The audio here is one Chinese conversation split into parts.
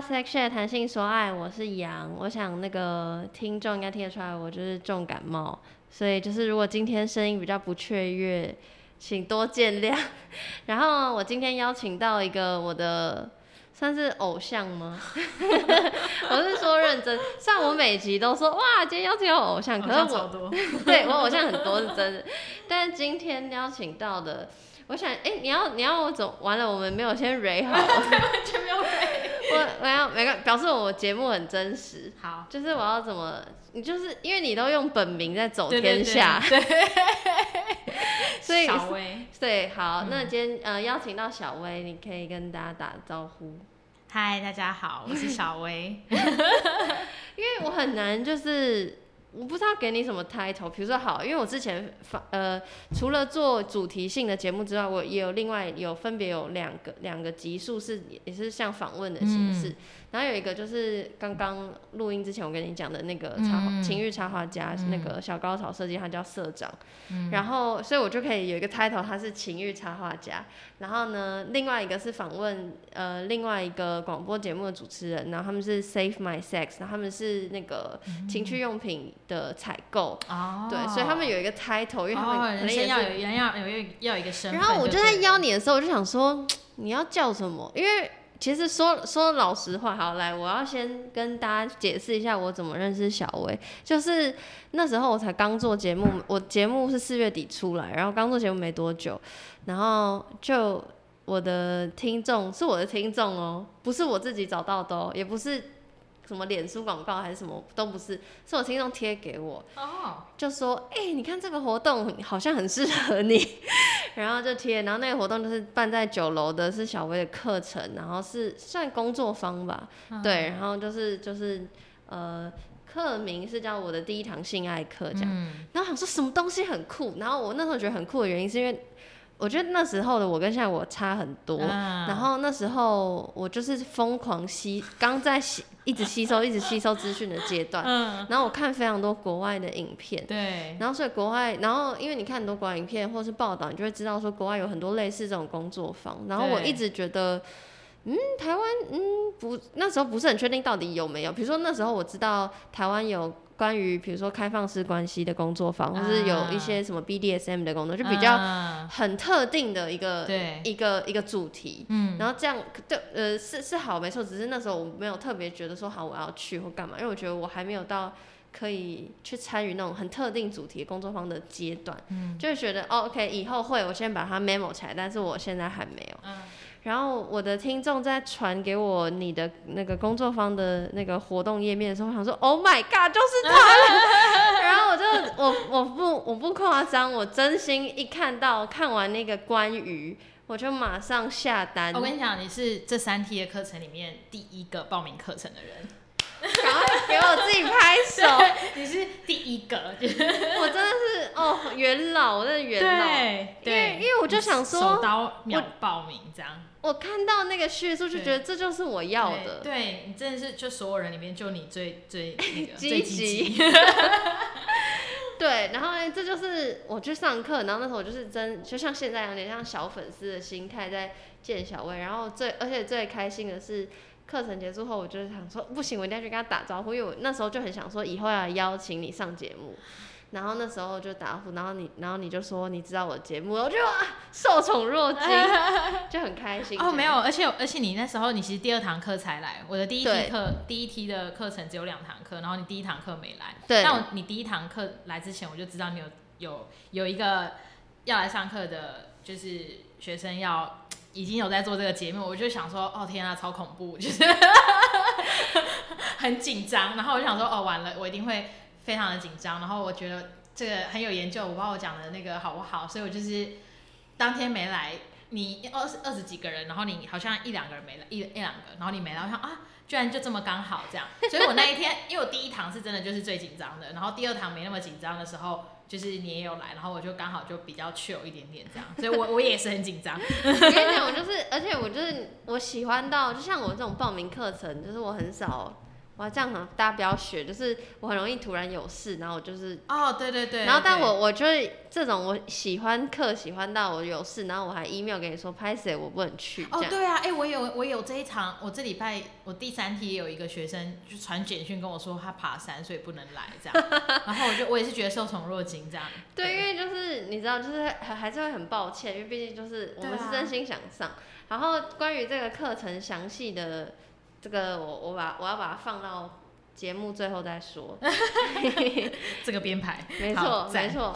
Section 弹性说爱，我是杨。我想那个听众应该听得出来，我就是重感冒，所以就是如果今天声音比较不雀跃，请多见谅。然后我今天邀请到一个我的算是偶像吗？我是说认真，虽然我每集都说哇，今天邀请到偶像，可是我 对我偶像很多是真的，但是今天邀请到的。我想，哎，你要你要我走完了，我们没有先 r 好，完全没有 r 我我要没关表示我节目很真实。好，就是我要怎么，你就是因为你都用本名在走天下，对。所以小薇，对，好，那今天呃邀请到小薇，你可以跟大家打招呼。嗨，大家好，我是小薇。因为我很难就是。我不知道给你什么 title，比如说好，因为我之前发呃，除了做主题性的节目之外，我也有另外有分别有两个两个集数是也是像访问的形式。然后有一个就是刚刚录音之前我跟你讲的那个插情欲插画家，那个小高潮设计，他叫社长。然后所以我就可以有一个 title，他是情欲插画家。然后呢，另外一个是访问呃另外一个广播节目的主持人，然后他们是 Save My Sex，然后他们是那个情趣用品的采购。哦。对，所以他们有一个 title，因为他们可能也要有人要有一要一个身份。然后我就在邀你的时候，我就想说你要叫什么，因为。其实说说老实话，好来，我要先跟大家解释一下我怎么认识小薇。就是那时候我才刚做节目，我节目是四月底出来，然后刚做节目没多久，然后就我的听众是我的听众哦，不是我自己找到的哦，也不是。什么脸书广告还是什么都不是，是我听众贴给我，就说，哎，你看这个活动好像很适合你，然后就贴，然后那个活动就是办在九楼的，是小薇的课程，然后是算工作坊吧，对，然后就是就是呃，课名是叫我的第一堂性爱课这样，然后想说什么东西很酷，然后我那时候觉得很酷的原因是因为。我觉得那时候的我跟现在我差很多，然后那时候我就是疯狂吸，刚在吸，一直吸收，一直吸收资讯的阶段，然后我看非常多国外的影片，对，然后所以国外，然后因为你看很多国外影片或是报道，你就会知道说国外有很多类似这种工作坊，然后我一直觉得，嗯，台湾，嗯，不，那时候不是很确定到底有没有，比如说那时候我知道台湾有。关于比如说开放式关系的工作坊，或是有一些什么 BDSM 的工作，就比较很特定的一个一个一个主题。嗯，然后这样对呃是是好没错，只是那时候我没有特别觉得说好我要去或干嘛，因为我觉得我还没有到可以去参与那种很特定主题工作坊的阶段。嗯，就是觉得哦 OK 以后会，我先把它 memo 起来，但是我现在还没有。嗯。然后我的听众在传给我你的那个工作方的那个活动页面的时候，我想说，Oh my God，就是他！然后我就我我不我不夸张，我真心一看到看完那个关于，我就马上下单。我跟你讲，你是这三天的课程里面第一个报名课程的人。赶快给我自己拍手！你是第一个，我真的是哦元老，我真的元老。对，因为因为我就想说，手刀秒报名这样。我看到那个叙述就觉得这就是我要的。对你真的是就所有人里面就你最最那个 积极。对，然后呢，这就是我去上课，然后那时候我就是真就像现在有点像小粉丝的心态在见小薇，然后最而且最开心的是。课程结束后，我就是想说，不行，我一定要去跟他打招呼，因为我那时候就很想说，以后要邀请你上节目。然后那时候就打招呼，然后你，然后你就说你知道我的节目，我就啊受宠若惊，就很开心。哦，没有，而且而且你那时候你其实第二堂课才来，我的第一梯课第一梯的课程只有两堂课，然后你第一堂课没来。对。但我你第一堂课来之前，我就知道你有有有一个要来上课的，就是学生要。已经有在做这个节目，我就想说，哦天啊，超恐怖，就是很紧张。然后我就想说，哦完了，我一定会非常的紧张。然后我觉得这个很有研究，我不知道我讲的那个好不好，所以我就是当天没来，你二十二十几个人，然后你好像一两个人没来，一一两个，然后你没来，我想啊，居然就这么刚好这样。所以我那一天，因为我第一堂是真的就是最紧张的，然后第二堂没那么紧张的时候。就是你也有来，然后我就刚好就比较 chill 一点点这样，所以我我也是很紧张。我跟你讲，我就是，而且我就是我喜欢到，就像我这种报名课程，就是我很少。哇，这样呢，大家不要学，就是我很容易突然有事，然后我就是，哦，对对对。然后但我我就是这种我喜欢课喜欢到我有事，然后我还 email 给你说拍谁我不能去这哦，样。对啊，哎、我有我有这一场，我这礼拜我第三天也有一个学生就传简讯跟我说他爬山，所以不能来这样，然后我就我也是觉得受宠若惊这样。对，因为就是你知道，就是还还是会很抱歉，因为毕竟就是我是真心想上。然后关于这个课程详细的这个我我把我要把它放到节目最后再说。这个编排，没错没错。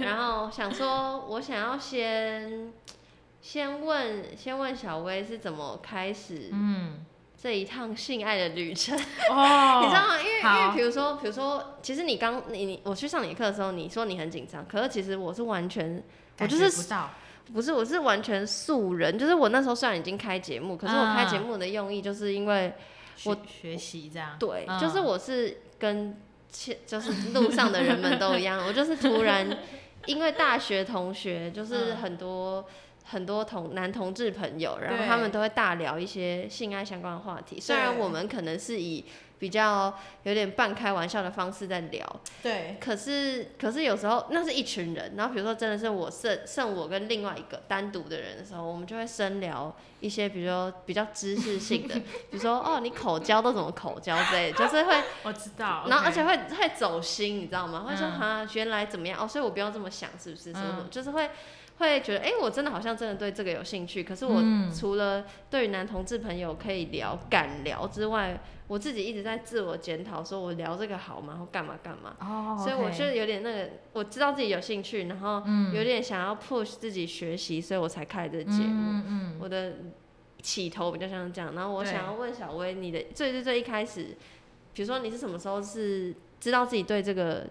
然后想说，我想要先先问先问小薇是怎么开始嗯，这一趟性爱的旅程。哦，你知道吗？因为因好为比如说，比如说，其实你刚你你我去上你课的时候，你说你很紧张，可是其实我是完全我就是觉不到，不是我是完全素人，就是我那时候虽然已经开节目，可是我开节啊目的用意就是因为我学学习这样，对，嗯就是我是跟切就是路上的人们都一样，我就是突然因为大学同学就是嗯很多。很多同男同志朋友，然后他们都会大聊一些性爱相关的话题。虽然我们可能是以比较有点半开玩笑的方式在聊，对，可是可是有时候那是一群人，然后比如说真的是我剩剩我跟另外一个单独的人的时候，我们就会深聊一些比如说比较知识性的，比如说哦你口交都怎么口交之类的，就是会，我知道，然后而且会会走心，你知道吗？会说嗯哈原来怎么样哦，所以我不用这么想是不是？什么什么，嗯就是会。会觉得，哎、我真的好像真的对这个有兴趣。可是我嗯除了对于男同志朋友可以聊、敢聊之外，我自己一直在自我检讨，说我聊这个好吗？或干嘛干嘛。哦，所以我就有点那个，我知道自己有兴趣，然后嗯有点想要 push 自己学习，所以我才开这个节目。嗯嗯我的起头比较像这样，然后我想要问小薇，你的最最最一开始，比如说你是什么时候是知道自己对这个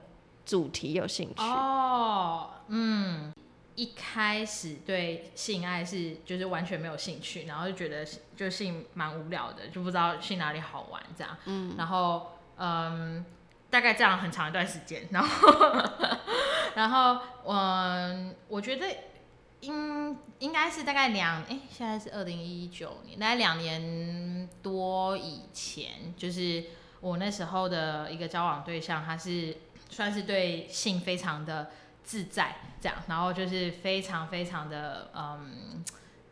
主题有兴趣？哦，嗯，一开始对性爱是就是完全没有兴趣，然后就觉得就性蛮无聊的，就不知道性哪里好玩这样。嗯，然后嗯，大概这样很长一段时间，然后 然后嗯，我觉得应应该是大概两哎、现在是二零一九年，大概两年多以前，就是我那时候的一个交往对象，他是算是对性非常的自在，这样，然后就是非常非常的嗯。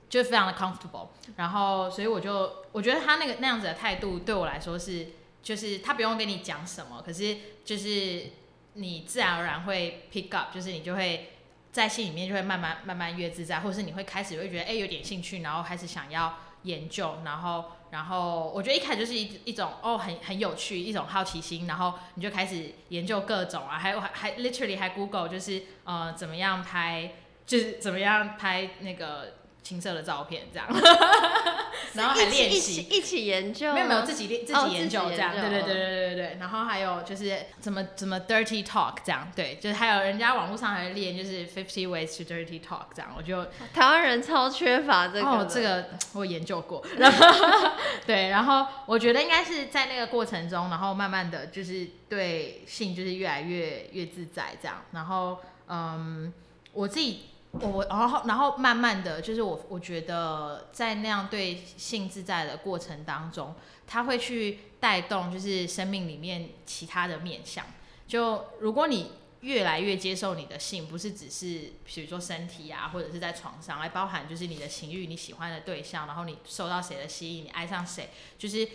就非常的 comfortable，然后所以我就我觉得他那个那样子的态度对我来说是，就是他不用跟你讲什么，可是就是你自然而然会 pick up，就是你就会在心里面就会慢慢慢慢越自在，或是你会开始会觉得哎、有点兴趣，然后开始想要研究，然后然后我觉得一开始就是一一种哦很很有趣一种好奇心，然后你就开始研究各种啊，还有还还 literally 还 Google 就是呃怎么样拍，就是怎么样拍那个情色的照片这样，然后还练习起。一起研究吗，没有没有自己练自哦己研究这样，对对对对对对对。然后还有就是怎么怎么 dirty talk 这样，对，就是还有人家网络上还会练就是 fifty ways to dirty talk 这样，我就 台湾人超缺乏这个这个我研究过，然后对，然后我觉得应该是在那个过程中，然后慢慢的就是对性就是越来越越自在这样，然后嗯，我自己。我然后然后慢慢的就是我我觉得在那样对性自在的过程当中，它会去带动就是生命里面其他的面向。就如果你越来越接受你的性，不是只是比如说身体啊，或者是在床上，还包含就是你的情欲、你喜欢的对象，然后你受到谁的吸引，你爱上谁，就是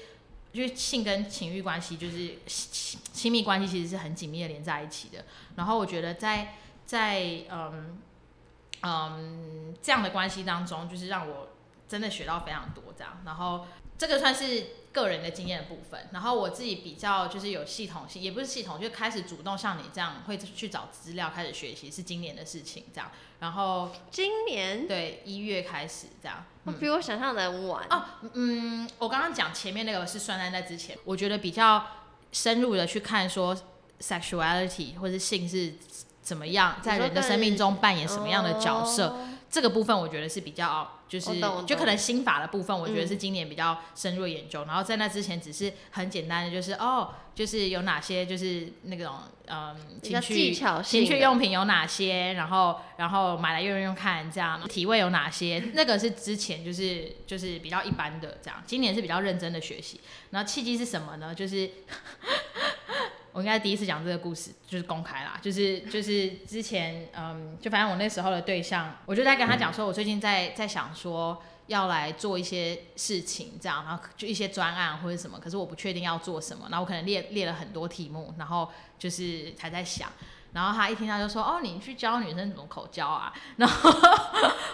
就是性跟情欲关系，就是亲亲密关系其实是很紧密的连在一起的。然后我觉得在在嗯嗯这样的关系当中，就是让我真的学到非常多这样。然后这个算是个人的经验的部分。然后我自己比较就是有系统性，也不是系统，就开始主动像你这样会去找资料，开始学习，是今年的事情这样。然后今年对一月开始这样。嗯比我想象的晚。哦，嗯，我刚刚讲前面那个是算在那之前，我觉得比较深入的去看说 sexuality 或者性是怎么样在人的生命中扮演什么样的角色，哦这个部分我觉得是比较，就是就可能心法的部分，我觉得嗯是今年比较深入的研究。然后在那之前只是很简单的，就是哦，就是有哪些就是那种嗯情趣技巧性情趣用品有哪些，然后然后买来用用看这样，体味有哪些，那个是之前就是就是比较一般的这样。今年是比较认真的学习。然后契机是什么呢？就是我应该第一次讲这个故事，就是公开啦，就是就是之前，嗯，就反正我那时候的对象，我就在跟他讲说，我最近在在想说要来做一些事情，这样，然后就一些专案或者什么，可是我不确定要做什么，然后我可能列列了很多题目，然后就是还在想。然后他一听到就说：“哦，你去教女生怎么口交啊？” 然后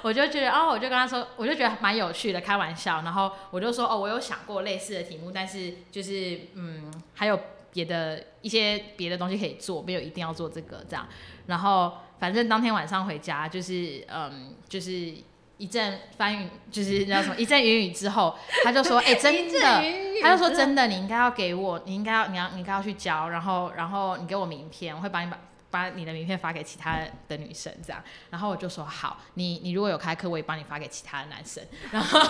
我就觉得，哦，我就跟他说，我就觉得蛮有趣的，开玩笑。然后我就说：“哦，我有想过类似的题目，但是就是嗯，还有别的一些别的东西可以做，没有一定要做这个这样。”然后反正当天晚上回家，就是嗯，就是一阵翻云，就是那叫什么一阵云雨之后，他就说：“哎、真的。”他就说真的，你应该要给我，你应该要，你要，你应该要去交，然后，然后你给我名片，我会帮你把把你的名片发给其他的女生，这样。然后我就说好，你你如果有开课，我也帮你发给其他的男生。然后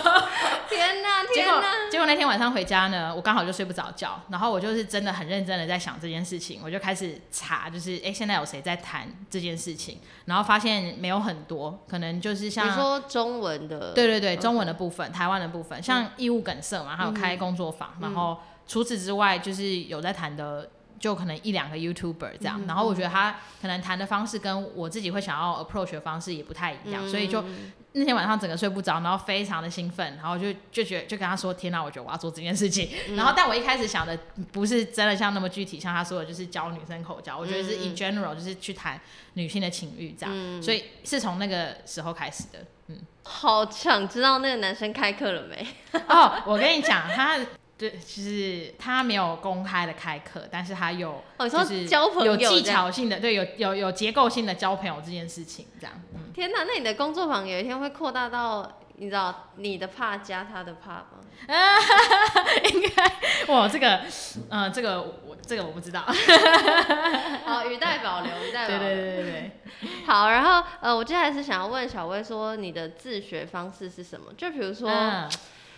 天哪，结果天哪！结果那天晚上回家呢，我刚好就睡不着觉，然后我就是真的很认真的在想这件事情，我就开始查，就是哎、诶现在有谁在谈这件事情，然后发现没有很多，可能就是像你说中文的，对对对，中文的部分，台湾的部分，像义务梗塞嘛，还有开工作坊，然后除此之外，就是有在谈的，就可能一两个 YouTuber 这样，然后我觉得他可能谈的方式跟我自己会想要 approach 的方式也不太一样，所以就那天晚上整个睡不着，然后非常的兴奋，然后就就觉得就跟他说，天哪，我觉得我要做这件事情，然后但我一开始想的不是真的像那么具体，像他说的，就是教女生口交，我觉得是 in general 就是去谈女性的情欲这样，所以是从那个时候开始的，嗯。好想知道那个男生开课了没？哦，我跟你讲，他对，就是他没有公开的开课，但是他有，就是交朋友有技巧性的，对，有有有结构性的交朋友这件事情，这样，嗯，天哪，那你的工作坊有一天会扩大到你知道你的怕加他的怕吗？应该，哇，这个，嗯、这个我这个我不知道，好，语带保留，语带保留。对对对对对，好，然后呃，我接下来是想要问小薇说，你的自学方式是什么？就比如说，嗯，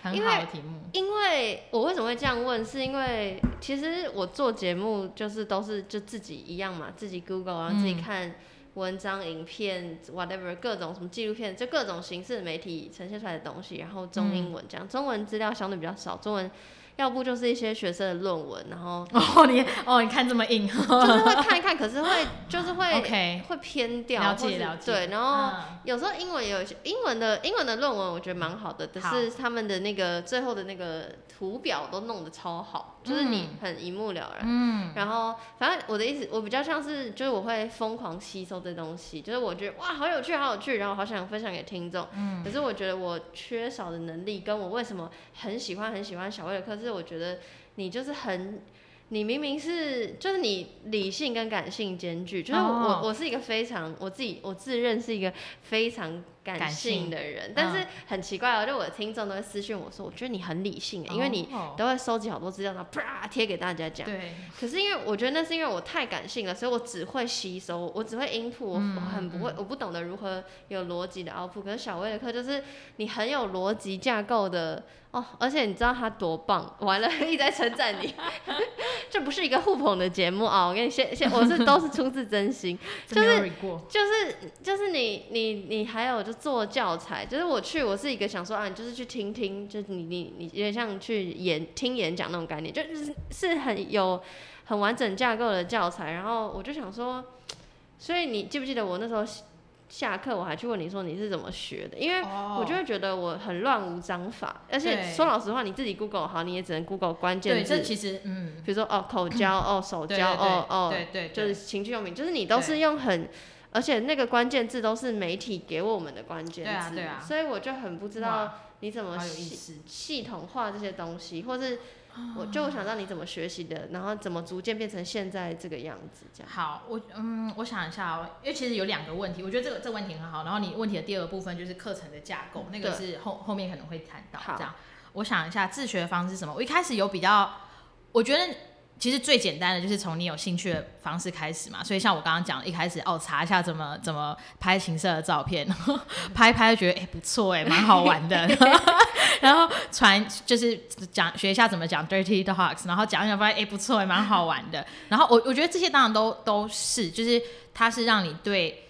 很因为好的题目，因为我为什么会这样问，是因为其实我做节目就是都是就自己一样嘛，自己 Google，然后自己嗯看文章、影片，whatever 各种什么纪录片，就各种形式的媒体呈现出来的东西，然后中英文这样，中文资料相对比较少，中文要不就是一些学生的论文，然后 哦，你哦，你看这么硬。就是会看一看，可是会 就是会，OK，会偏掉，了解了解，对，然后。嗯。有时候英文也有一些英文的英文的论文，我觉得蛮好的，只是他们的那个最后的那个图表都弄得超好，就是你嗯很一目了然。嗯，然后，反正我的意思，我比较像是，就是我会疯狂吸收这东西，就是我觉得哇，好有趣，好有趣，然后好想分享给听众。嗯可是我觉得我缺少的能力，跟我为什么很喜欢很喜欢小薇的课，是我觉得你就是很，你明明是就是你理性跟感性兼具，就是我我是一个非常我自己我自认是一个非常感感性性的人，但是很奇怪哦，就我的听众都会私信我说，我觉得你很理性，因为你哦都会收集好多资料，然后啪贴给大家讲。对，可是因为我觉得那是因为我太感性了，所以我只会吸收，我只会 input，我很不会，我不懂得如何有逻辑的 output。可是小薇的课就是你很有逻辑架构的哦，而且你知道他多棒，完了 一直在称赞你，这不是一个互捧的节目啊！我跟你先先，我是都是出自真心，这没有 re 过，就是就是你你你还有就做教材，就是我去我是一个想说啊，你就是去听听，就是你你你有点像去演听演讲那种概念，就是是很有很完整架构的教材。然后我就想说，所以你记不记得我那时候下课我还去问你说你是怎么学的？因为哦我就会觉得我很乱无章法，而且说老实话，你自己 Google 好，你也只能 Google 关，键字，这其实，嗯，比如说哦口交哦手交哦哦对对，就是情趣用品，就是你都是用很，而且那个关键字都是媒体给我们的关键字，对啊对啊所以我就很不知道你怎么系，系统化这些东西，或是我就我想让你怎么学习的，然后怎么逐渐变成现在这个样子，这样。好，我嗯，我想一下哦，因为其实有两个问题，我觉得这个这个问题很好。然后你问题的第二个部分就是课程的架构，那个是后后面可能会谈到好这样。我想一下自学方式是什么？我一开始有比较，我觉得其实最简单的就是从你有兴趣的方式开始嘛。所以像我刚刚讲，一开始哦查一下怎么怎么拍情色的照片，然后拍一拍就觉得哎、不错哎，蛮好玩的。然后传就是讲学一下怎么讲 dirty talks，然后讲一讲发现哎、不错哎，蛮好玩的。然后我我觉得这些当然都都是，就是它是让你对。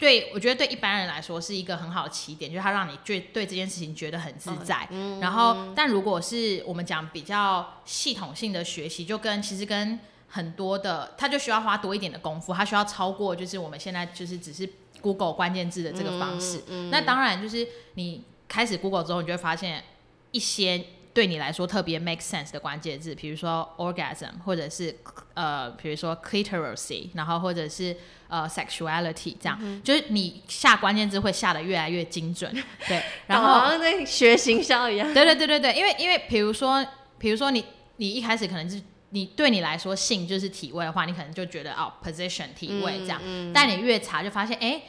对，我觉得对一般人来说是一个很好的起点，就是它让你对对这件事情觉得很自在。然后，但如果是我们讲比较系统性的学习，就跟其实跟很多的，它就需要花多一点的功夫，它需要超过就是我们现在就是只是 Google 关键字的这个方式。那当然就是你开始 Google 之后，你就会发现一些对你来说特别 make sense 的关键字，比如说 orgasm，或者是呃，比如说 clitoracy，然后或者是呃 sexuality，这样，就是你下关键字会下的越来越精准，对，然后好像在学行销一样。对对对对对，因为因为比如说，比如说你你一开始可能是你对你来说性就是体位的话，你可能就觉得哦 position 体位这样，但你越查就发现，哎，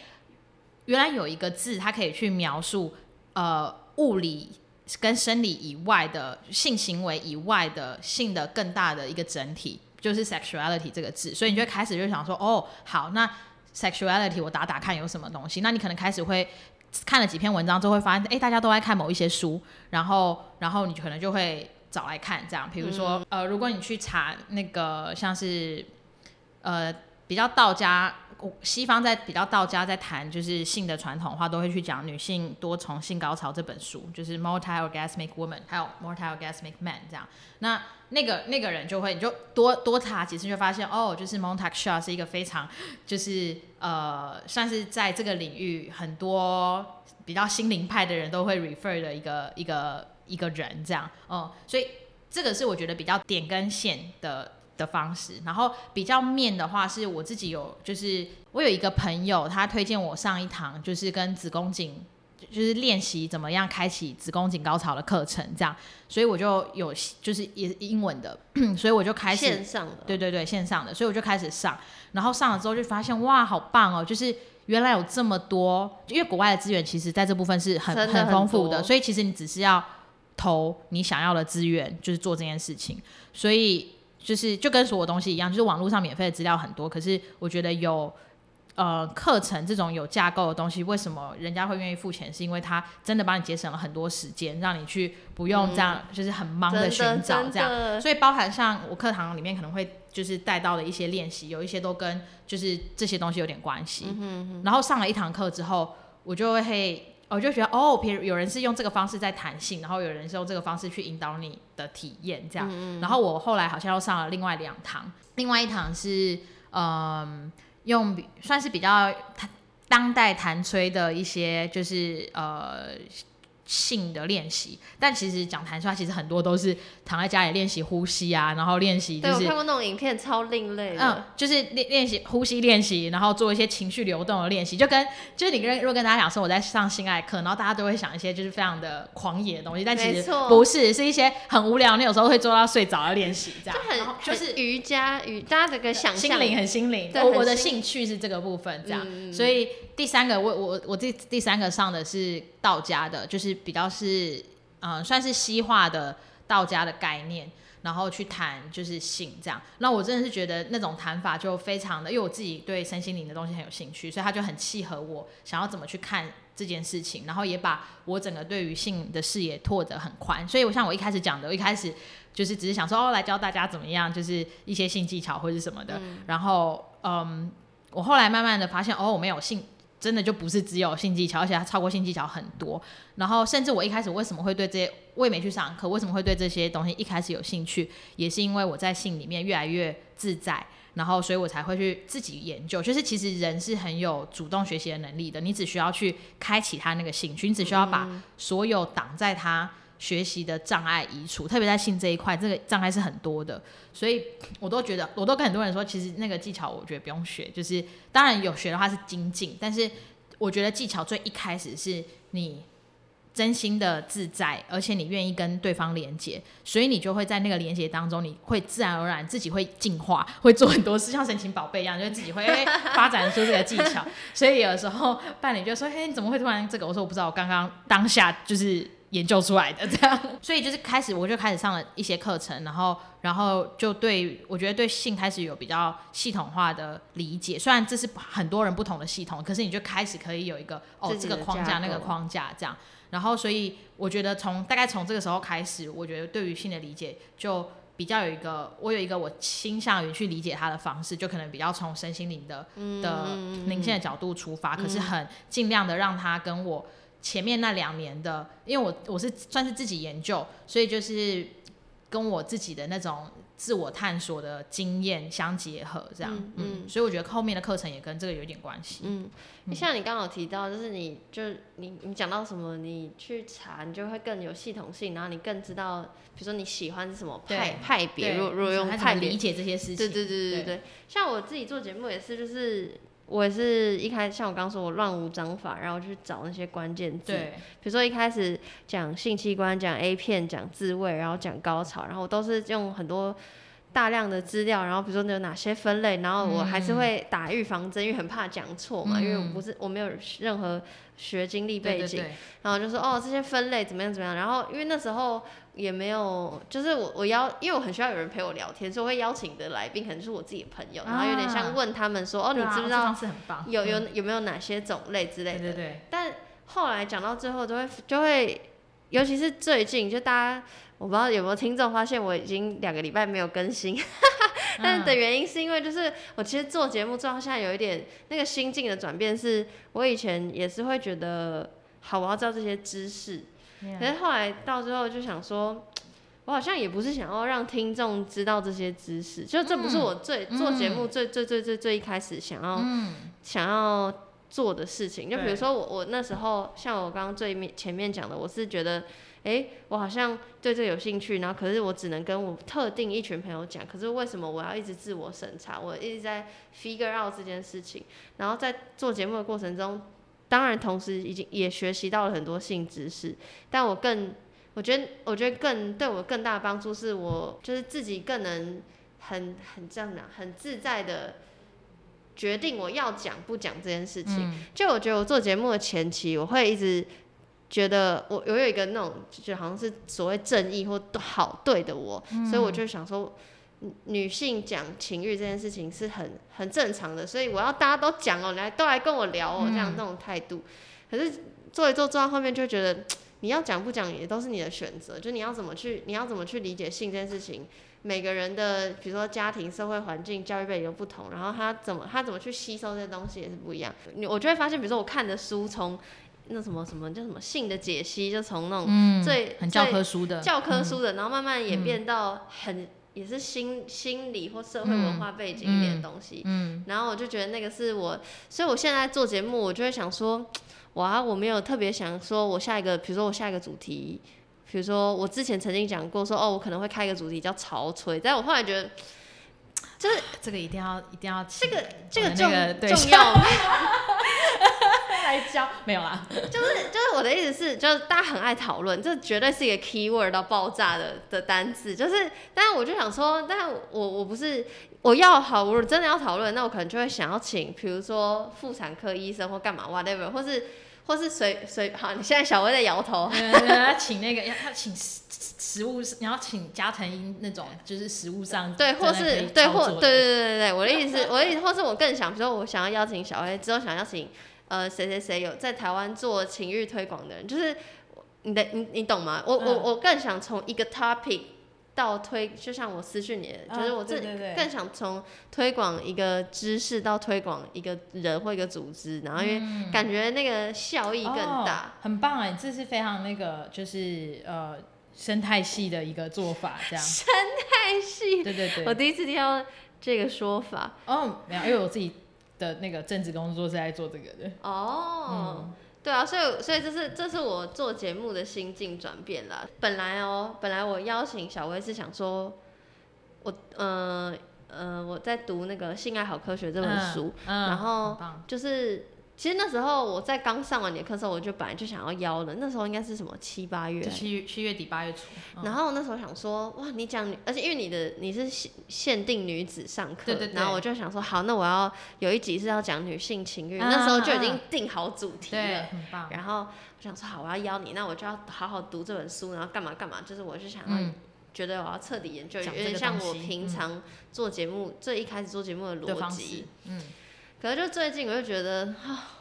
原来有一个字它可以去描述呃物理跟生理以外的性行为以外的性的更大的一个整体，就是 sexuality 这个字，所以你就开始就想说，哦，好，那 sexuality 我打打看有什么东西，那你可能开始会。看了几篇文章之后，会发现，哎、大家都爱看某一些书，然后，然后你可能就会找来看，这样。比如说，呃，如果你去查那个像是，呃，比较道家，西方在比较道家在谈就是性的传统的话，都会去讲女性多重性高潮这本书，就是 Multi Orgasmic Woman，还有 Multi Orgasmic Man 这样。那那个那个人就会，你就多多查几次，就发现哦，就是 Montague Shaw 是一个非常就是呃，算是在这个领域很多比较心灵派的人都会 refer 的一个一个一个人这样，哦、所以这个是我觉得比较点跟线的的方式。然后比较面的话，是我自己有，就是我有一个朋友，他推荐我上一堂，就是跟子宫颈。就是练习怎么样开启子宫颈高潮的课程，这样，所以我就有就是也英文的，所以我就开始线上的，对对对，线上的，所以我就开始上，然后上了之后就发现哇，好棒哦！就是原来有这么多，因为国外的资源其实在这部分是很很丰富的，所以其实你只是要投你想要的资源，就是做这件事情。所以就是就跟所有东西一样，就是网络上免费的资料很多，可是我觉得有。呃，课程这种有架构的东西，为什么人家会愿意付钱？是因为他真的帮你节省了很多时间，让你去不用这样，就是很忙的寻找这样。所以包含像我课堂里面可能会就是带到的一些练习，有一些都跟就是这些东西有点关系。然后上了一堂课之后，我就会我就觉得哦，别人有人是用这个方式在弹性，然后有人是用这个方式去引导你的体验这样。然后我后来好像又上了另外两堂，另外一堂是嗯用比算是比较弹当代弹吹的一些就是呃。性的练习，但其实讲弹出来，其实很多都是躺在家里练习呼吸啊，然后练习就是对我看过那种影片，超另类嗯。，就是练练习呼吸练习，然后做一些情绪流动的练习，就跟就是你跟如果跟大家讲说我在上性爱课，然后大家都会想一些就是非常的狂野的东西，但其实不是，是一些很无聊，你有时候会做到睡着的练习，这样。就很就是很瑜伽瑜，大家这个想象心灵很心灵，对我我的心兴趣是这个部分，这样，嗯。所以第三个我我我第第三个上的是道家的，就是比较是嗯、算是西化的道家的概念。然后去谈就是性这样，那我真的是觉得那种谈法就非常的，因为我自己对身心灵的东西很有兴趣，所以他就很契合我想要怎么去看这件事情，然后也把我整个对于性的视野拓得很宽。所以我像我一开始讲的，我一开始就是只是想说哦，来教大家怎么样，就是一些性技巧或者什么的。然后嗯，我后来慢慢的发现，哦，我没有性。真的就不是只有性技巧，而且它超过性技巧很多。然后，甚至我一开始为什么会对这些，我也没去上课，为什么会对这些东西一开始有兴趣，也是因为我在性里面越来越自在，然后所以我才会去自己研究。就是其实人是很有主动学习的能力的，你只需要去开启他那个兴趣，你只需要把所有挡在他学习的障碍移除，特别在性这一块，这个障碍是很多的。所以我都觉得，我都跟很多人说，其实那个技巧我觉得不用学，就是当然有学的话是精进，但是我觉得技巧最一开始是你真心的自在，而且你愿意跟对方连接，所以你就会在那个连接当中，你会自然而然自己会进化，会做很多事，像神奇宝贝一样，就自己会、发展出这个技巧。所以有时候伴侣就说：“嘿，你怎么会突然这个？”我说：“我不知道，我刚刚当下就是研究出来的这样。所以就是开始我就开始上了一些课程，然后然后就对我觉得对性开始有比较系统化的理解。虽然这是很多人不同的系统，可是你就开始可以有一个哦这个框架那个框架这样。然后所以我觉得从大概从这个时候开始，我觉得对于性的理解就比较有一个，我有一个我倾向于去理解他的方式，就可能比较从身心灵的的灵性的角度出发，可是很尽量的让他跟我前面那两年的，因为我我是算是自己研究，所以就是跟我自己的那种自我探索的经验相结合，这样，嗯嗯，所以我觉得后面的课程也跟这个有点关系，嗯，像你刚刚有提到，就是你就你你讲到什么，你去查，你就会更有系统性，然后你更知道，比如说你喜欢什么派派别，对如果如果用派别理解这些事情，对对对对。对，像我自己做节目也是，就是我也是一开始像我刚刚说，我乱无章法，然后去找那些关键字，对。比如说一开始讲性器官、讲 A 片、讲自慰，然后讲高潮，然后我都是用很多大量的资料，然后比如说有哪些分类，然后我还是会打预防针，因为很怕讲错嘛，因为我不是我没有任何学经历背景，对对对。然后就说哦这些分类怎么样怎么样，然后因为那时候也没有，就是我我邀，因为我很需要有人陪我聊天，所以我会邀请的来宾可能就是我自己的朋友，然后有点像问他们说、哦你知不知道有有嗯有没有哪些种类之类的，对对对，但后来讲到最后都会就会，尤其是最近就大家。我不知道有没有听众发现我已经两个礼拜没有更新，但是的原因是因为就是我其实做节目做到现在有一点那个心境的转变，是我以前也是会觉得好我要知道这些知识，可是后来到最后就想说，我好像也不是想要让听众知道这些知识，就这不是我最、做节目最最最最最一开始想要、想要做的事情。就比如说我我那时候像我刚刚最面前面讲的，我是觉得。诶，我好像对这个有兴趣，然后可是我只能跟我特定一群朋友讲，可是为什么我要一直自我审查？我一直在 figure out 这件事情，然后在做节目的过程中，当然同时已经也学习到了很多性知识，但我更我觉得我觉得更对我更大的帮助是我就是自己更能很很这样讲很自在的决定我要讲不讲这件事情。就我觉得我做节目的前期，我会一直觉得我我有一个那种就好像是所谓正义或好对的我，所以我就想说。女女性讲情欲这件事情是很很正常的，所以我要大家都讲哦，来都来跟我聊哦，这样那种态度。可是做一做做到后面就觉得，你要讲不讲也都是你的选择，就你要怎么去你要怎么去理解性这件事情。每个人的比如说家庭、社会环境、教育背景都不同，然后他怎么他怎么去吸收这些东西也是不一样。你我就会发现，比如说我看的书从那什么什么叫什么性的解析，就从那种最、很教科书的教科书的，然后慢慢演变到很、也是心心理或社会文化背景一点的东西。嗯，然后我就觉得那个是我，所以我现在做节目，我就会想说，哇，我没有特别想说我下一个，比如说我下一个主题。比如说，我之前曾经讲过说，哦，我可能会开一个主题叫潮吹，但我后来觉得，就是这个一定要一定要这个这个重那个重要吗？来教没有啦，就是就是我的意思是，就是大家很爱讨论，这绝对是一个 key word 到爆炸的的单字。就是，但是我就想说，但我我不是我要好，我真的要讨论，那我可能就会想要请，比如说妇产科医生或干嘛 whatever，或是或是随随好，你现在小薇在摇头，要请那个要要请食食物，你要请加藤鹰那种，就是食物上对，或是对或对对对对对，我的意思是，我的意思，或是我更想，比如说我想要邀请小薇，之后想邀请呃谁谁谁有在台湾做情欲推广的人，就是你的你你懂吗？我我嗯我更想从一个 topic 到推，就像我私讯你的，就是啊我这更想从推广一个知识到推广一个人或一个组织，然后因为感觉那个效益更大。哦很棒哎，这是非常那个就是呃生态系的一个做法，这样生态系，对对对。我第一次听到这个说法。哦，没有，因为我自己的那个正职工作是在做这个的。哦，对啊，所以所以这是这是我做节目的心境转变啦。本来哦，本来我邀请小薇是想说，我呃呃我在读那个《性爱好科学》这本书，嗯，然后就是其实那时候我在刚上完你的课的时候，我就本来就想要邀了，那时候应该是什么七八月就，七月七月底八月初。嗯然后那时候想说，哇，你讲，而且因为你的你是限限定女子上课，对对对然后我就想说，好，那我要有一集是要讲女性情欲，啊那时候就已啊经定好主题对，了。很棒。然后我想说，好，我要邀你，那我就要好好读这本书，然后干嘛干嘛，就是我是想要、嗯，觉得我要彻底研究，有讲这个点像我平常做节目、最一开始做节目的逻辑。，嗯，可是就最近我就觉得啊，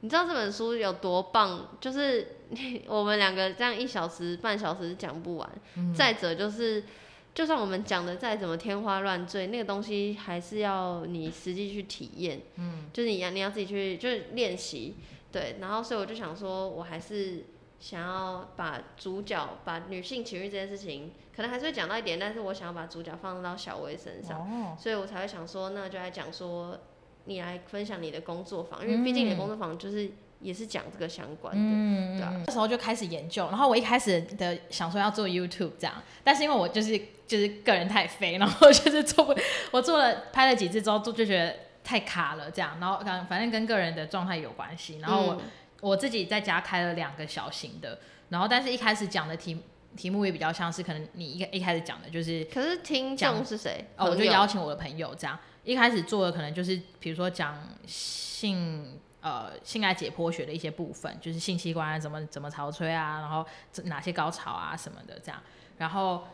你知道这本书有多棒？就是我们两个这样一小时、半小时讲不完。嗯再者就是，就算我们讲的再怎么天花乱坠，那个东西还是要你实际去体验。嗯，就是你要你要自己去就是练习，对。然后所以我就想说，我还是想要把主角把女性情欲这件事情，可能还是会讲到一点，但是我想要把主角放到小薇身上。哦，所以我才会想说，那就来讲说，你来分享你的工作坊，因为毕竟你的工作坊就是也是讲这个相关的，嗯，对啊。那时候就开始研究，然后我一开始的想说要做 YouTube 这样，但是因为我就是就是个人太肥，然后就是做不，我做了拍了几次之后，就就觉得太卡了这样，然后反反正跟个人的状态有关系，然后我、嗯。我自己在家开了两个小型的，然后但是一开始讲的题题目也比较像是可能你一一开始讲的就是可是听众是谁？哦，我就邀请我的朋友这样，一开始做的可能就是比如说讲性呃性爱解剖学的一些部分，就是性器官啊怎么怎么潮吹啊，然后这哪些高潮啊什么的这样，然后。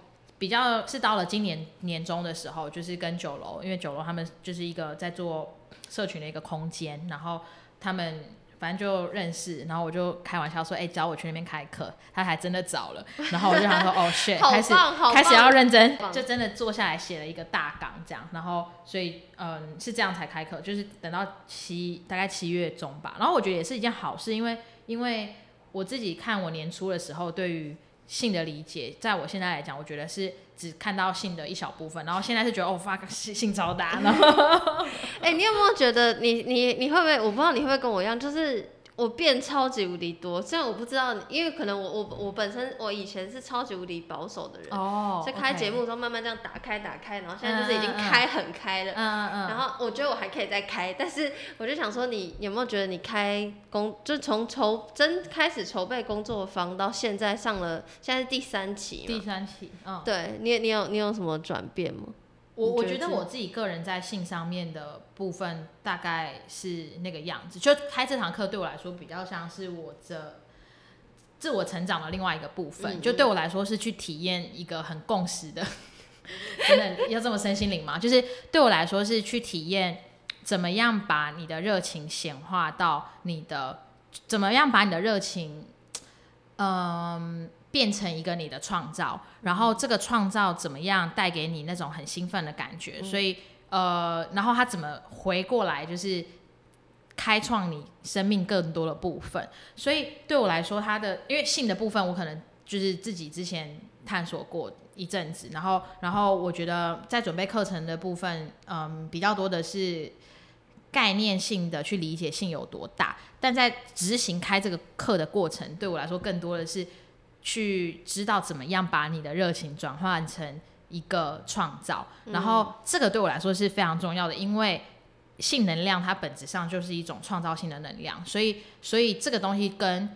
比较是到了今年年中的时候，就是跟九楼，因为九楼他们就是一个在做社群的一个空间，然后他们反正就认识，然后我就开玩笑说，哎、找我去那边开课，他还真的找了，然后我就想说，哦，shit，开始！开始要认真，就真的坐下来写了一个大纲，这样，然后所以嗯是这样才开课，就是等到七大概七月中吧，然后我觉得也是一件好事，因为因为我自己看我年初的时候对于性的理解，在我现在来讲，我觉得是只看到性的一小部分，然后现在是觉得哦，fuck，性性超大，然后 哎、你有没有觉得你你你会不会？我不知道你会不会跟我一样，就是我变超级无敌多。虽然我不知道，因为可能我我我本身我以前是超级无敌保守的人，哦在开节目的时候慢慢这样打开打开，然后现在就是已经开很开了。嗯嗯嗯，然后我觉得我还可以再开，但是我就想说，你有没有觉得你开工，就从筹真开始筹备工作坊到现在上了，现在是第三期第？三期，嗯，对你你有你有什么转变吗？我我觉得我自己个人在性上面的部分大概是那个样子，就开这堂课对我来说比较像是我的自我成长的另外一个部分，嗯就对我来说是去体验一个很共识的，真的要这么身心灵吗？就是对我来说是去体验怎么样把你的热情显化到你的，怎么样把你的热情，嗯。变成一个你的创造，然后这个创造怎么样带给你那种很兴奋的感觉？所以呃，然后他怎么回过来，就是开创你生命更多的部分。所以对我来说，他的因为性的部分，我可能就是自己之前探索过一阵子，然后然后我觉得在准备课程的部分，嗯，比较多的是。概念性的去理解性有多大，但在执行开这个课的过程，对我来说更多的是去知道怎么样把你的热情转换成一个创造，然后这个对我来说是非常重要的，因为性能量它本质上就是一种创造性的能量，所以所以这个东西跟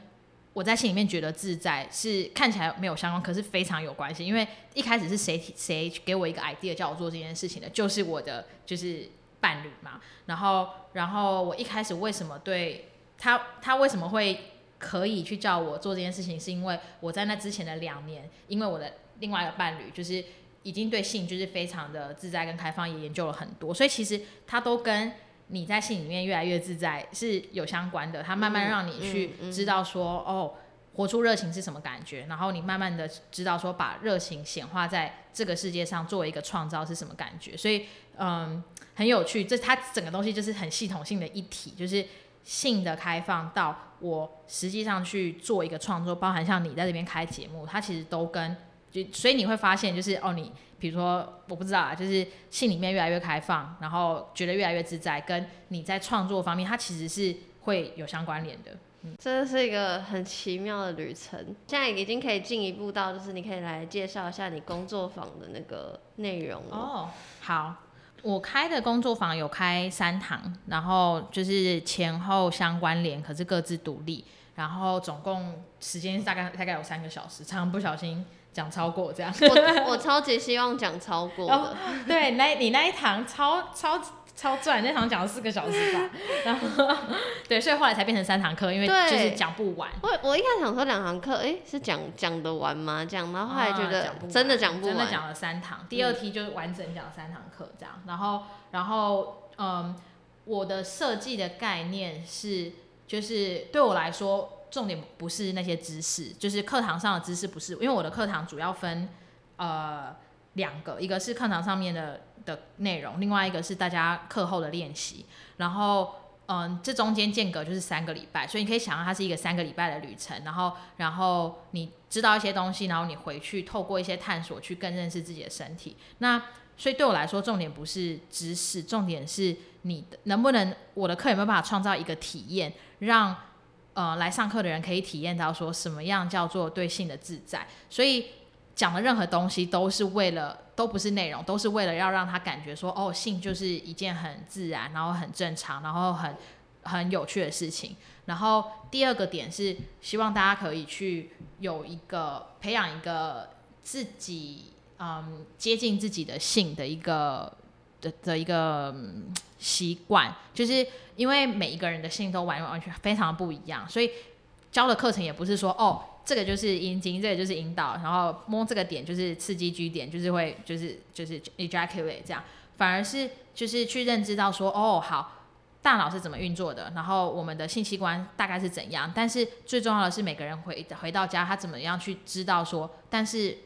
我在心里面觉得自在是看起来没有相关，可是非常有关系，因为一开始是谁提谁给我一个 idea 叫我做这件事情的，就是我的就是伴侣嘛，然后然后我一开始为什么对他他为什么会可以去叫我做这件事情，是因为我在那之前的两年，因为我的另外一个伴侣就是已经对性就是非常的自在跟开放，也研究了很多，所以其实他都跟你在性里面越来越自在是有相关的。他慢慢让你去知道说，哦，活出热情是什么感觉，然后你慢慢的知道说，把热情显化在这个世界上作为一个创造是什么感觉。所以，嗯，很有趣，这它整个东西就是很系统性的一体，就是。性的开放到我实际上去做一个创作，包含像你在这边开节目，它其实都跟就所以你会发现，就是哦，你比如说我不知道啊，就是性里面越来越开放，然后觉得越来越自在，跟你在创作方面，它其实是会有相关联的。真的是一个很奇妙的旅程。现在已经可以进一步到，就是你可以来介绍一下你工作坊的那个内容了。哦，好，我开的工作坊有开三堂，然后就是前后相关联，可是各自独立，然后总共时间大概大概有三个小时，常常不小心讲超过这样。我我超级希望讲超过的，对，那你那一堂超超超赚，那堂讲了四个小时吧，然后对，所以后来才变成三堂课，因为就是讲不完。我我一开始想说两堂课，哎、是讲讲得完吗？讲，然后后来觉得真的讲不完，真的讲了三堂，第二题就是完整讲了三堂课这样，然后然后嗯，我的设计的概念是，就是对我来说，重点不是那些知识，就是课堂上的知识不是，因为我的课堂主要分呃两个，一个是课堂上面的的内容，另外一个是大家课后的练习，然后。嗯，这中间间隔就是三个礼拜，所以你可以想象它是一个三个礼拜的旅程。然后，然后你知道一些东西，然后你回去透过一些探索去更认识自己的身体。那所以对我来说，重点不是知识，重点是你能不能我的课有没有办法创造一个体验，让呃来上课的人可以体验到说什么样叫做对性的自在。所以讲的任何东西都是为了，都不是内容，都是为了要让他感觉说，哦，性就是一件很自然，然后很正常，然后很很有趣的事情。然后第二个点是，希望大家可以去有一个培养一个自己嗯接近自己的性的一个的的一个习惯，就是因为每一个人的性都完完全非常不一样，所以教的课程也不是说哦。这个就是阴茎，这个就是引导，然后摸这个点就是刺激 G 点，就是会就是就是 ejaculate 这样，反而是就是去认知到说，哦，好，大脑是怎么运作的，然后我们的性器官大概是怎样，但是最重要的是每个人回回到家，他怎么样去知道说，但是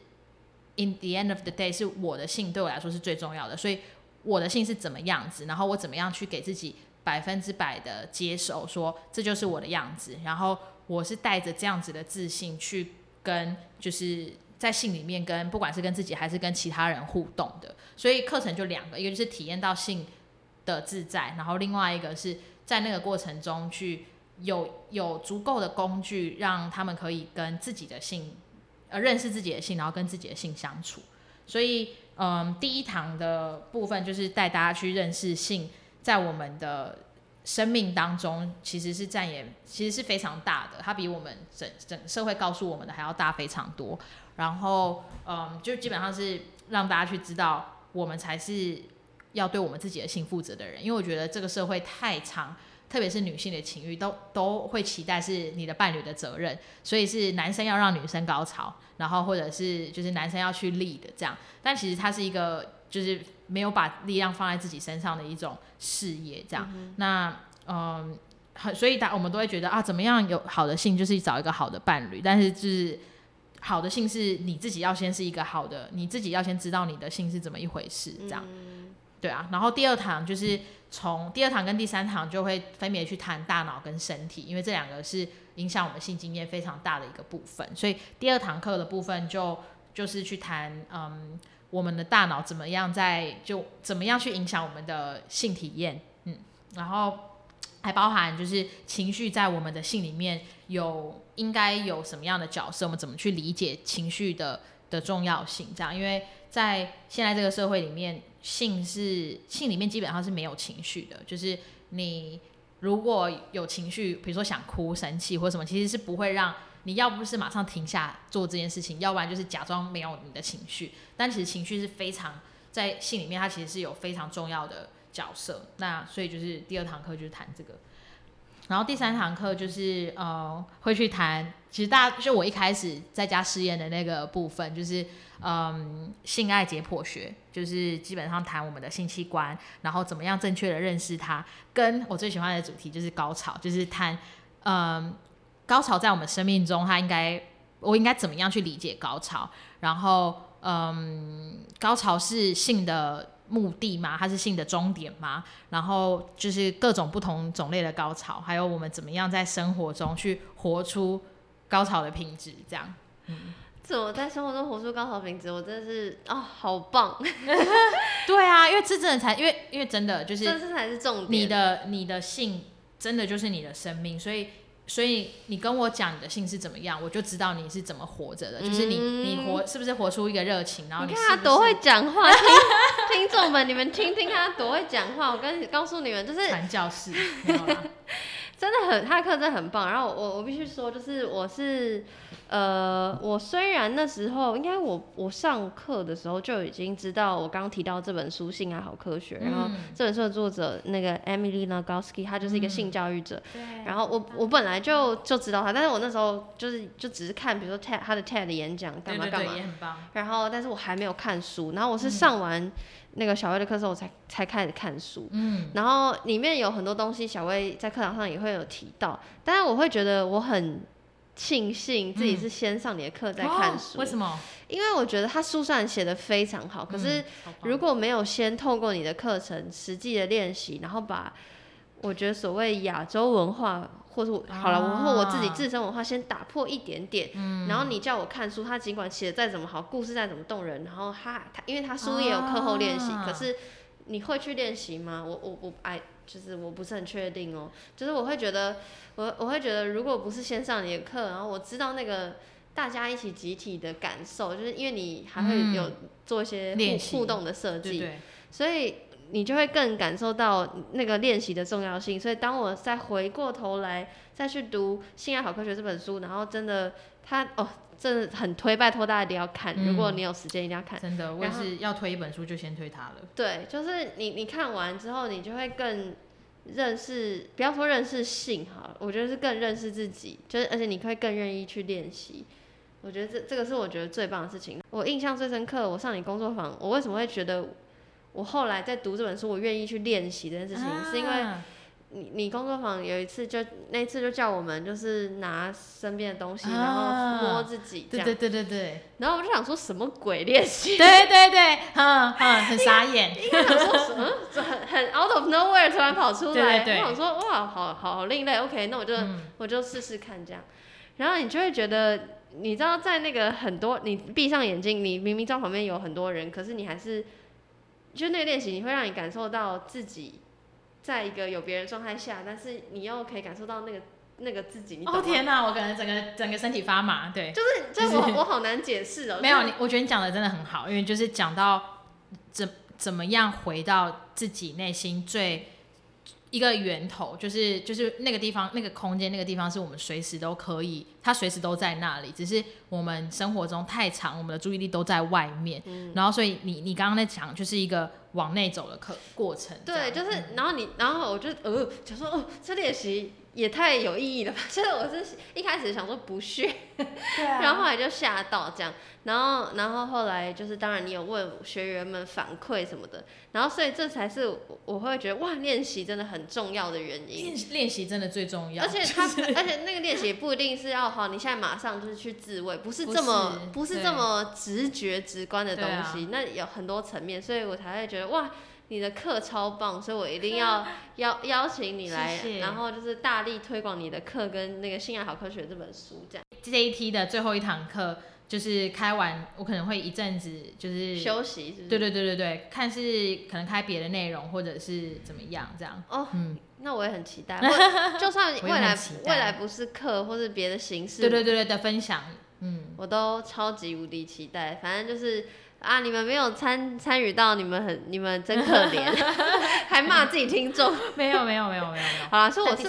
in the end of the day 是我的性对我来说是最重要的，所以我的性是怎么样子，然后我怎么样去给自己百分之百的接受，说这就是我的样子，然后我是带着这样子的自信去跟就是。在性里面跟不管是跟自己还是跟其他人互动的，所以课程就两个，一个就是体验到性的自在，然后另外一个是在那个过程中去有有足够的工具，让他们可以跟自己的性呃认识自己的性，然后跟自己的性相处。所以，嗯，第一堂的部分就是带大家去认识性，在我们的生命当中其实是占也，其实是非常大的，它比我们整整社会告诉我们的还要大非常多。然后，嗯，就基本上是让大家去知道，我们才是要对我们自己的性负责的人。因为我觉得这个社会太长，特别是女性的情欲，都 都会期待是你的伴侣的责任，所以是男生要让女生高潮，然后或者是就是男生要去立的这样。但其实它是一个就是没有把力量放在自己身上的一种事业，这样。那，嗯，很所以大我们都会觉得啊，怎么样有好的性，就是找一个好的伴侣，但是就是。好的性是你自己要先是一个好的，你自己要先知道你的性是怎么一回事，这样，对啊。然后第二堂就是从第二堂跟第三堂就会分别去谈大脑跟身体，因为这两个是影响我们性经验非常大的一个部分。所以第二堂课的部分就就是去谈，嗯，我们的大脑怎么样在就怎么样去影响我们的性体验，嗯，然后。还包含就是情绪在我们的性里面有应该有什么样的角色，我们怎么去理解情绪的的重要性？这样，因为在现在这个社会里面，性是性里面基本上是没有情绪的，就是你如果有情绪，比如说想哭、生气或什么，其实是不会让你要不是马上停下做这件事情，要不然就是假装没有你的情绪。但其实情绪是非常在性里面，它其实是有非常重要的。角色，那所以就是第二堂课就是谈这个，然后第三堂课就是呃会去谈，其实大家就我一开始在家试验的那个部分，就是嗯性爱解剖学，就是基本上谈我们的性器官，然后怎么样正确的认识它，跟我最喜欢的主题就是高潮，就是谈嗯高潮在我们生命中，它应该我应该怎么样去理解高潮，然后嗯高潮是性的。目的吗？它是性的终点吗？然后就是各种不同种类的高潮，还有我们怎么样在生活中去活出高潮的品质，这样。嗯，怎么在生活中活出高潮品质？我真的是啊，好棒！对啊，因为这真的才，因为因为真的就是，这才是重点。你的你的性真的就是你的生命，所以所以你跟我讲你的性是怎么样，我就知道你是怎么活着的，就是你你活是不是活出一个热情，然后你看他多会讲话，听听众们，你们听听他多会讲话。我跟告诉你们，就是传教士，真的很，他的课真的很棒。然后我我必须说，就是我是，呃，我虽然那时候应该我我上课的时候就已经知道我刚刚提到这本书《性爱好科学》，然后嗯这本书的作者那个 Emily Nagoski，她就是一个性教育者。对然后我我本来就就知道她，但是我那时候就是就只是看，比如说 TED 他的 TED 的演讲干嘛干嘛。然后但是我还没有看书，然后我是嗯上完那个小薇的课之后，我才才开始看书。嗯，然后里面有很多东西，小薇在课堂上也会有提到，但是我会觉得我很庆幸自己是先上你的课再看书，哦为什么？因为我觉得他书上写的非常好，可是如果没有先透过你的课程实际的练习，然后把我觉得所谓亚洲文化，或者我好了，或我自己自身文化先打破一点点，嗯。然后你叫我看书，他尽管写的再怎么好，故事再怎么动人，然后他他因为他书也有课后练习，啊。可是你会去练习吗？我我我哎，就是我不是很确定哦，就是我会觉得我我会觉得，如果不是先上你的课，然后我知道那个。大家一起集体的感受，就是因为你还会嗯有做一些互互动的设计，对对，所以你就会更感受到那个练习的重要性。所以当我再回过头来再去读《性爱好科学》这本书，然后真的它哦，真的很推，拜托大家一定要看。嗯如果你有时间，一定要看。真的，我也是要推一本书就先推它了。对，就是你你看完之后，你就会更认识，不要说认识性好了，我觉得是更认识自己，就是而且你会更愿意去练习。我觉得这这个是我觉得最棒的事情。我印象最深刻，我上你工作坊，我为什么会觉得我后来在读这本书，我愿意去练习这件事情，是因为啊你你工作坊有一次就那一次就叫我们就是拿身边的东西，然后啊摸自己这样，对对对对对，然后我就想说什么鬼练习？对对对，嗯嗯，很傻眼。应该想说什么，这很很 out of nowhere 突然跑出来，对对对。我想说哇，好好好另类，OK，那我就、嗯。我就试试看这样，然后你就会觉得，你知道在那个很多你闭上眼睛，你明明知道旁边有很多人，可是你还是，就那个练习，你会让你感受到自己在一个有别人状态下，但是你又可以感受到那个那个自己，你？哦天哪，我感觉整个整个身体发麻。对，就是就是我我好难解释哦，没有你，我觉得你讲的真的很好，因为就是讲到怎怎么样回到自己内心最一个源头，就是就是那个地方那个空间那个地方是我们随时都可以，它随时都在那里，只是我们生活中太长，我们的注意力都在外面，嗯。然后所以你你刚刚在讲就是一个往内走的课过程，对，就是嗯，然后你，然后我就呃，想说，哦，这练习也太有意义了吧？就是我是一开始想说不屑，对啊然后后来就吓到这样，然后，然后后来就是，当然你有问学员们反馈什么的，然后所以这才是我我会觉得哇，练习真的很重要的原因。练练习真的最重要，而且他，就 是而且那个练习也不一定是要好，你现在马上就是去自慰，不是不这么是不是对这么直觉直观的东西，那有很多层面，所以我才会觉得哇，你的课超棒，所以我一定要 邀邀请你来，谢谢然后就是大力推广你的课跟那个《性爱好科学》这本书，这样这一期的最后一堂课就是开完，我可能会一阵子就是休息是是？对对对对对，看是可能开别的内容，或者是怎么样这样。哦，嗯，那我也很期待，就算未来未来不是课或是别的形式，对对对对的分享，嗯，我都超级无敌期待。反正就是啊，你们没有参参与到，你们很你们真可怜，还骂自己听众。没有没有没有没有没有。好啦，是我是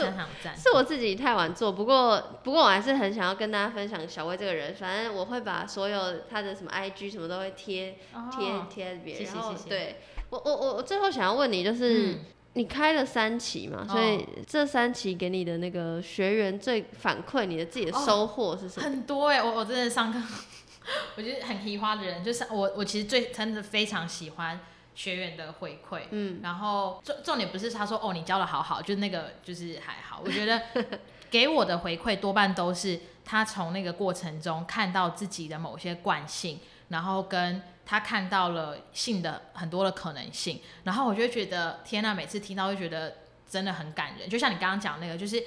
是我自己太晚做，不过不过我还是很想要跟大家分享小薇这个人。反正我会把所有他的什么 IG 什么都会贴贴哦贴别人。谢谢谢谢对我我我我最后想要问你，就是、嗯你开了三期嘛，所以哦这三期给你的那个学员最反馈你的自己的哦收获是什么？很多哎、我我真的上课，我觉得很奇花的人，就是我我其实最真的非常喜欢学员的回馈，嗯，然后重重点不是他说哦你教的好好，就是那个就是还好，我觉得 给我的回馈多半都是他从那个过程中看到自己的某些惯性，然后跟他看到了性的很多的可能性，然后我就觉得天呐，每次听到就觉得真的很感人，就像你刚刚讲那个，就是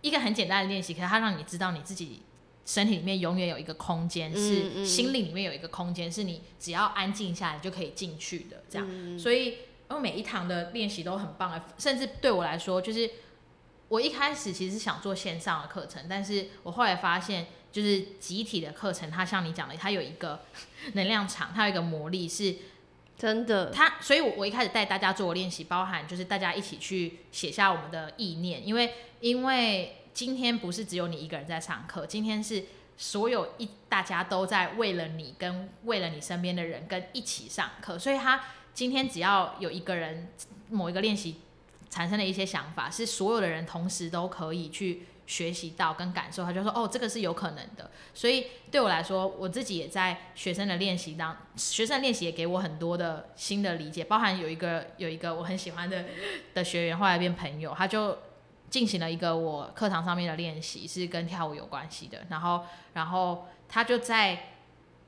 一个很简单的练习，可是他让你知道你自己。身体里面永远有一个空间，嗯是嗯心灵里面有一个空间，是你只要安静下来就可以进去的。这样，嗯所以因为每一堂的练习都很棒啊，甚至对我来说，就是我一开始其实想做线上的课程，但是我后来发现，就是集体的课程，它像你讲的，它有一个能量场，它有一个魔力是。真的，它，所以我我一开始带大家做练习，包含就是大家一起去写下我们的意念，因为因为今天不是只有你一个人在上课，今天是所有一大家都在为了你跟为了你身边的人跟一起上课，所以他今天只要有一个人某一个练习产生了一些想法，是所有的人同时都可以去。学习到跟感受，他就说哦，这个是有可能的。所以对我来说，我自己也在学生的练习当，学生练习也给我很多的新的理解，包含有一个有一个我很喜欢的 的学员，后来变朋友，他就进行了一个我课堂上面的练习，是跟跳舞有关系的。然后，然后他就在。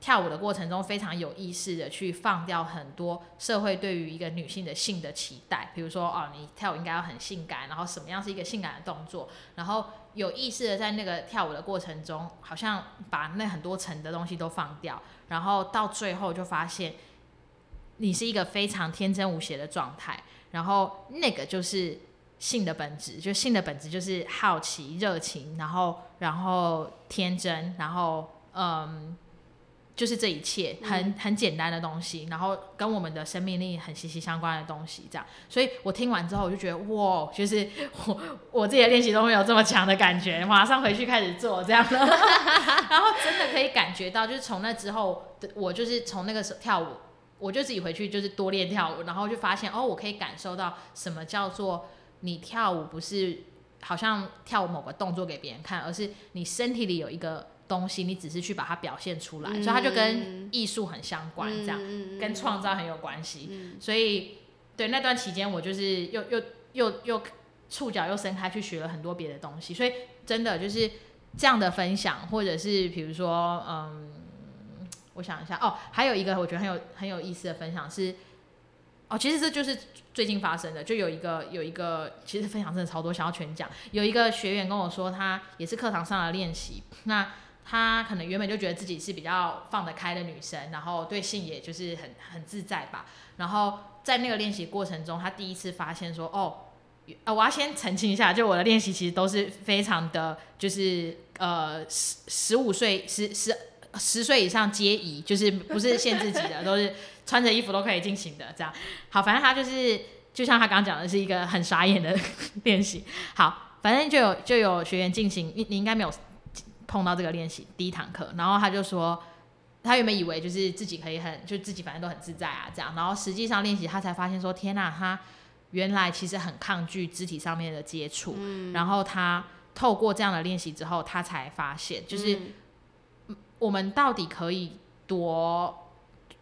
跳舞的过程中，非常有意识的去放掉很多社会对于一个女性的性的期待，比如说哦，你跳舞应该要很性感，然后什么样是一个性感的动作，然后有意识的在那个跳舞的过程中，好像把那很多层的东西都放掉，然后到最后就发现，你是一个非常天真无邪的状态，然后那个就是性的本质，就性的本质就是好奇、热情，然后然后天真，然后嗯。就是这一切很很简单的东西，然后跟我们的生命力很息息相关的东西，这样。所以我听完之后，我就觉得哇，就是 我我自己的练习都没有这么强的感觉，马上回去开始做这样的，然后真的可以感觉到，就是从那之后，我就是从那个时候跳舞，我就自己回去就是多练跳舞，然后就发现哦，我可以感受到什么叫做你跳舞不是好像跳某个动作给别人看，而是你身体里有一个。东西你只是去把它表现出来，所以它就跟艺术很相关，这样跟创造很有关系。所以对那段期间，我就是又又又又触角又伸开去学了很多别的东西。所以真的就是这样的分享，或者是比如说，嗯，我想一下哦，还有一个我觉得很有很有意思的分享是，哦，其实这就是最近发生的，就有一个有一个其实分享真的超多，想要全讲。有一个学员跟我说，他也是课堂上的练习，那。他可能原本就觉得自己是比较放得开的女生，然后对性也就是很很自在吧。然后在那个练习过程中，他第一次发现说：“哦，呃，我要先澄清一下，就我的练习其实都是非常的，就是呃十十五岁十十十岁以上皆宜，就是不是限制级的，都是穿着衣服都可以进行的。这样好，反正他就是就像他刚刚讲的，是一个很傻眼的 练习。好，反正就有就有学员进行，你你应该没有。碰到这个练习第一堂课，然后他就说，他原本以为就是自己可以很，就自己反正都很自在啊这样，然后实际上练习他才发现说，天呐，他原来其实很抗拒肢体上面的接触，然后他透过这样的练习之后，他才发现，就是我们到底可以多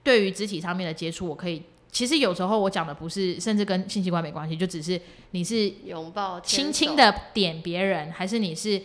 对于肢体上面的接触，我可以，其实有时候我讲的不是，甚至跟性器官没关系，就只是你是拥抱，轻轻的点别人，还是你是。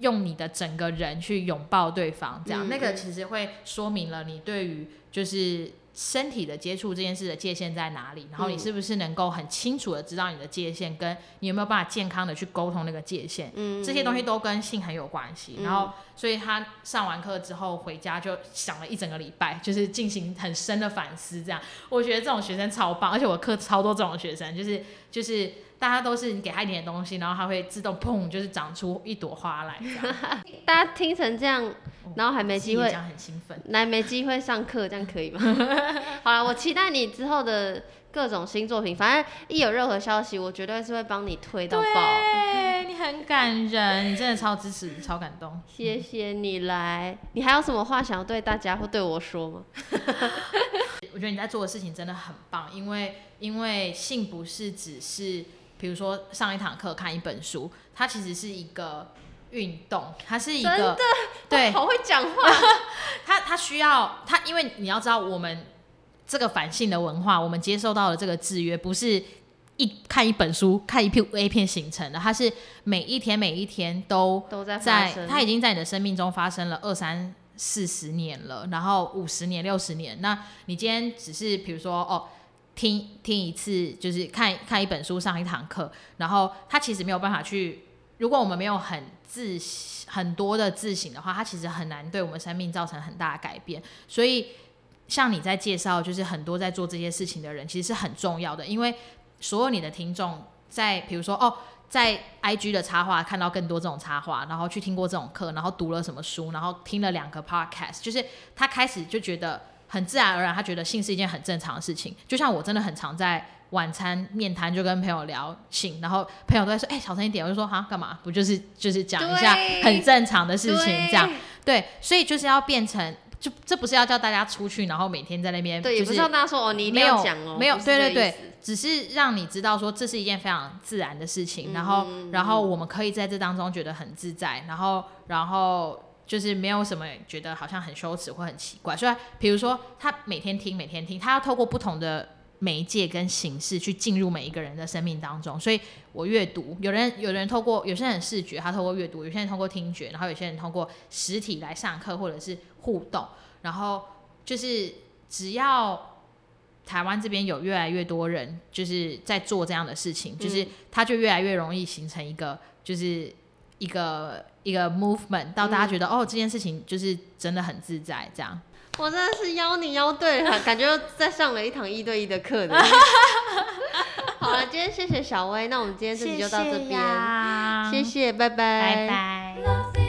用你的整个人去拥抱对方，这样那个其实会说明了你对于就是身体的接触这件事的界限在哪里，然后你是不是能够很清楚的知道你的界限，跟你有没有办法健康的去沟通那个界限，嗯这些东西都跟性很有关系。然后，所以他上完课之后回家就想了一整个礼拜，就是进行很深的反思。这样，我觉得这种学生超棒，而且我课超多这种学生，就是就是。大家都是你给他一点东西，然后他会自动砰，就是长出一朵花来。大家听成这样，然后还没机会，很兴奋，来没机会上课，这样可以吗？好了，我期待你之后的各种新作品。反正一有任何消息，我绝对是会帮你推到爆。对，你很感人，你真的超支持，超感动。谢谢你来，你还有什么话想要对大家或对我说吗？我觉得你在做的事情真的很棒，因为因为性不是只是。比如说上一堂课看一本书，它其实是一个运动，它是一个对，好会讲话。它它需要它，因为你要知道，我们这个反性的文化，我们接受到的这个制约，不是一看一本书、看一片 A 片形成的，它是每一天每一天都都在在，它已经在你的生命中发生了二三四十年了，然后五十年、六十年。那你今天只是比如说哦。听听一次，就是看看一本书，上一堂课，然后他其实没有办法去。如果我们没有很自很多的自省的话，他其实很难对我们生命造成很大的改变。所以，像你在介绍，就是很多在做这些事情的人，其实是很重要的。因为所有你的听众，在比如说哦，在 IG 的插画看到更多这种插画，然后去听过这种课，然后读了什么书，然后听了两个 podcast，就是他开始就觉得很自然而然，他觉得性是一件很正常的事情。就像我真的很常在晚餐面谈就跟朋友聊性，然后朋友都在说：“哎、小声一点。”我就说：“哈，干嘛？不就是就是讲一下很正常的事情这样。”对，所以就是要变成，就这不是要叫大家出去，然后每天在那边对，也就是不是要大家说哦，你一定没有要讲哦，没有对对对只是让你知道说这是一件非常自然的事情，嗯然后然后我们可以在这当中觉得很自在，然后然后就是没有什么觉得好像很羞耻或很奇怪。所以比如说他每天听每天听，他要透过不同的媒介跟形式去进入每一个人的生命当中。所以我阅读，有人有人透过有些人视觉，他透过阅读；有些人通过听觉，然后有些人通过实体来上课或者是互动，然后就是只要。台湾这边有越来越多人就是在做这样的事情，就是嗯它就越来越容易形成一个就是一个一个 movement，到大家觉得、哦这件事情就是真的很自在这样。我真的是邀你邀对了，感觉在上了一堂一对一的课的。好了，今天谢谢小薇，那我们今天这集就到这边，呀谢谢，拜拜，拜拜。